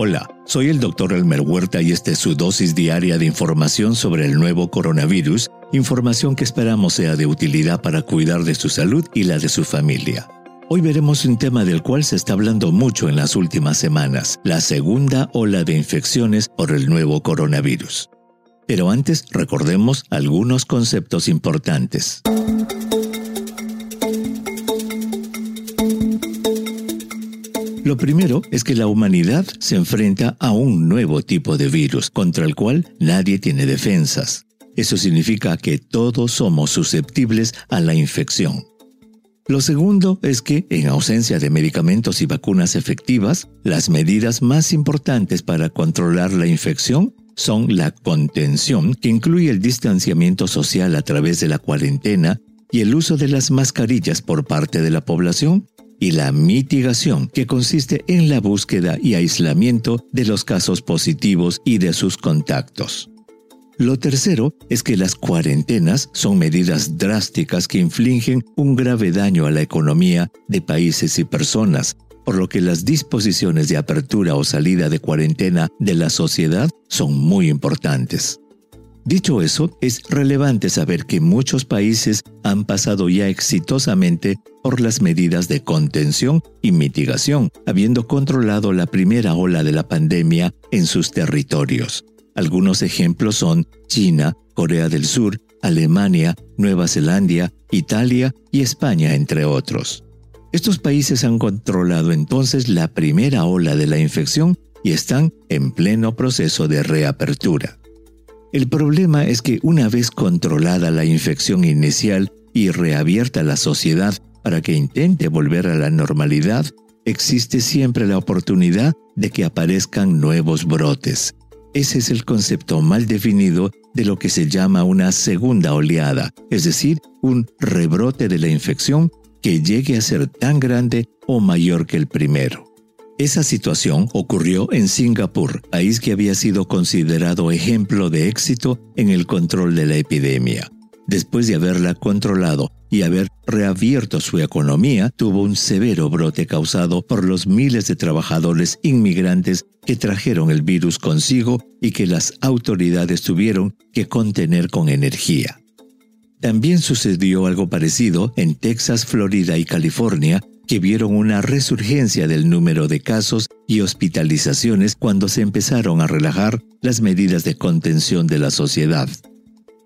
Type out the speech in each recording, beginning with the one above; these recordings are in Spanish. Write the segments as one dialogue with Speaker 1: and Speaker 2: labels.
Speaker 1: Hola, soy el Dr. Elmer Huerta y esta es su dosis diaria de información sobre el nuevo coronavirus, información que esperamos sea de utilidad para cuidar de su salud y la de su familia. Hoy veremos un tema del cual se está hablando mucho en las últimas semanas, la segunda ola de infecciones por el nuevo coronavirus. Pero antes recordemos algunos conceptos importantes. Lo primero es que la humanidad se enfrenta a un nuevo tipo de virus contra el cual nadie tiene defensas. Eso significa que todos somos susceptibles a la infección. Lo segundo es que, en ausencia de medicamentos y vacunas efectivas, las medidas más importantes para controlar la infección son la contención, que incluye el distanciamiento social a través de la cuarentena y el uso de las mascarillas por parte de la población, y la mitigación, que consiste en la búsqueda y aislamiento de los casos positivos y de sus contactos. Lo tercero es que las cuarentenas son medidas drásticas que infligen un grave daño a la economía de países y personas, por lo que las disposiciones de apertura o salida de cuarentena de la sociedad son muy importantes. Dicho eso, es relevante saber que muchos países han pasado ya exitosamente por las medidas de contención y mitigación, habiendo controlado la primera ola de la pandemia en sus territorios. Algunos ejemplos son China, Corea del Sur, Alemania, Nueva Zelanda, Italia y España, entre otros. Estos países han controlado entonces la primera ola de la infección y están en pleno proceso de reapertura. El problema es que una vez controlada la infección inicial y reabierta la sociedad para que intente volver a la normalidad, existe siempre la oportunidad de que aparezcan nuevos brotes. Ese es el concepto mal definido de lo que se llama una segunda oleada, es decir, un rebrote de la infección que llegue a ser tan grande o mayor que el primero. Esa situación ocurrió en Singapur, país que había sido considerado ejemplo de éxito en el control de la epidemia. Después de haberla controlado y haber reabierto su economía, tuvo un severo brote causado por los miles de trabajadores inmigrantes que trajeron el virus consigo y que las autoridades tuvieron que contener con energía. También sucedió algo parecido en Texas, Florida y California, que vieron una resurgencia del número de casos y hospitalizaciones cuando se empezaron a relajar las medidas de contención de la sociedad.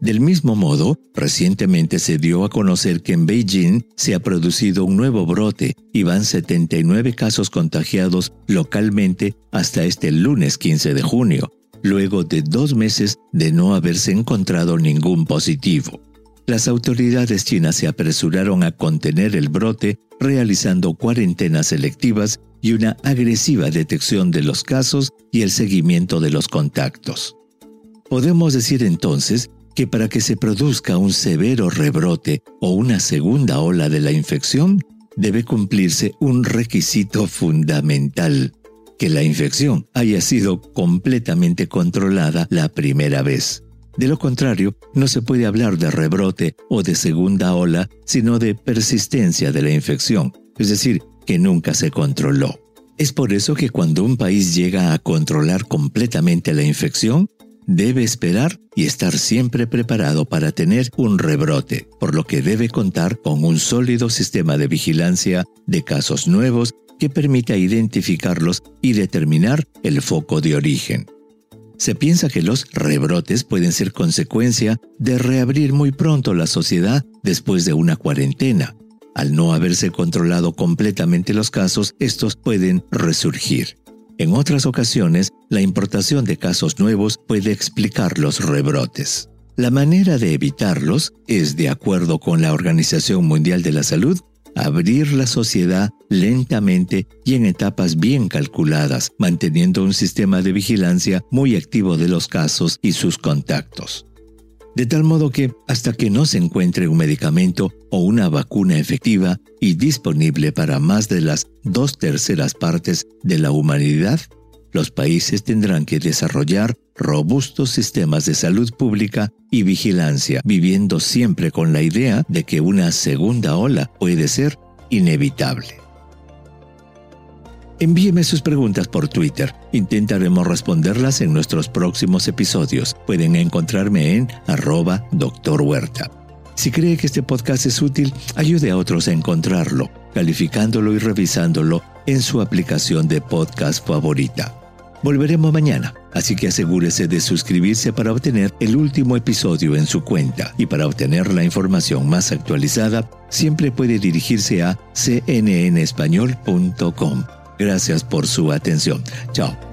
Speaker 1: Del mismo modo, recientemente se dio a conocer que en Beijing se ha producido un nuevo brote y van 79 casos contagiados localmente hasta este lunes 15 de junio, luego de dos meses de no haberse encontrado ningún positivo. Las autoridades chinas se apresuraron a contener el brote realizando cuarentenas selectivas y una agresiva detección de los casos y el seguimiento de los contactos. Podemos decir entonces que para que se produzca un severo rebrote o una segunda ola de la infección, debe cumplirse un requisito fundamental, que la infección haya sido completamente controlada la primera vez. De lo contrario, no se puede hablar de rebrote o de segunda ola, sino de persistencia de la infección, es decir, que nunca se controló. Es por eso que cuando un país llega a controlar completamente la infección, debe esperar y estar siempre preparado para tener un rebrote, por lo que debe contar con un sólido sistema de vigilancia de casos nuevos que permita identificarlos y determinar el foco de origen. Se piensa que los rebrotes pueden ser consecuencia de reabrir muy pronto la sociedad después de una cuarentena. Al no haberse controlado completamente los casos, estos pueden resurgir. En otras ocasiones, la importación de casos nuevos puede explicar los rebrotes. La manera de evitarlos es, de acuerdo con la Organización Mundial de la Salud, abrir la sociedad lentamente y en etapas bien calculadas, manteniendo un sistema de vigilancia muy activo de los casos y sus contactos. De tal modo que, hasta que no se encuentre un medicamento o una vacuna efectiva y disponible para más de las dos terceras partes de la humanidad, los países tendrán que desarrollar robustos sistemas de salud pública y vigilancia, viviendo siempre con la idea de que una segunda ola puede ser inevitable. Envíeme sus preguntas por Twitter. Intentaremos responderlas en nuestros próximos episodios. Pueden encontrarme en arroba Dr. Huerta. Si cree que este podcast es útil, ayude a otros a encontrarlo, calificándolo y revisándolo en su aplicación de podcast favorita. Volveremos mañana, así que asegúrese de suscribirse para obtener el último episodio en su cuenta y para obtener la información más actualizada, siempre puede dirigirse a cnnespañol.com. Gracias por su atención. Chao.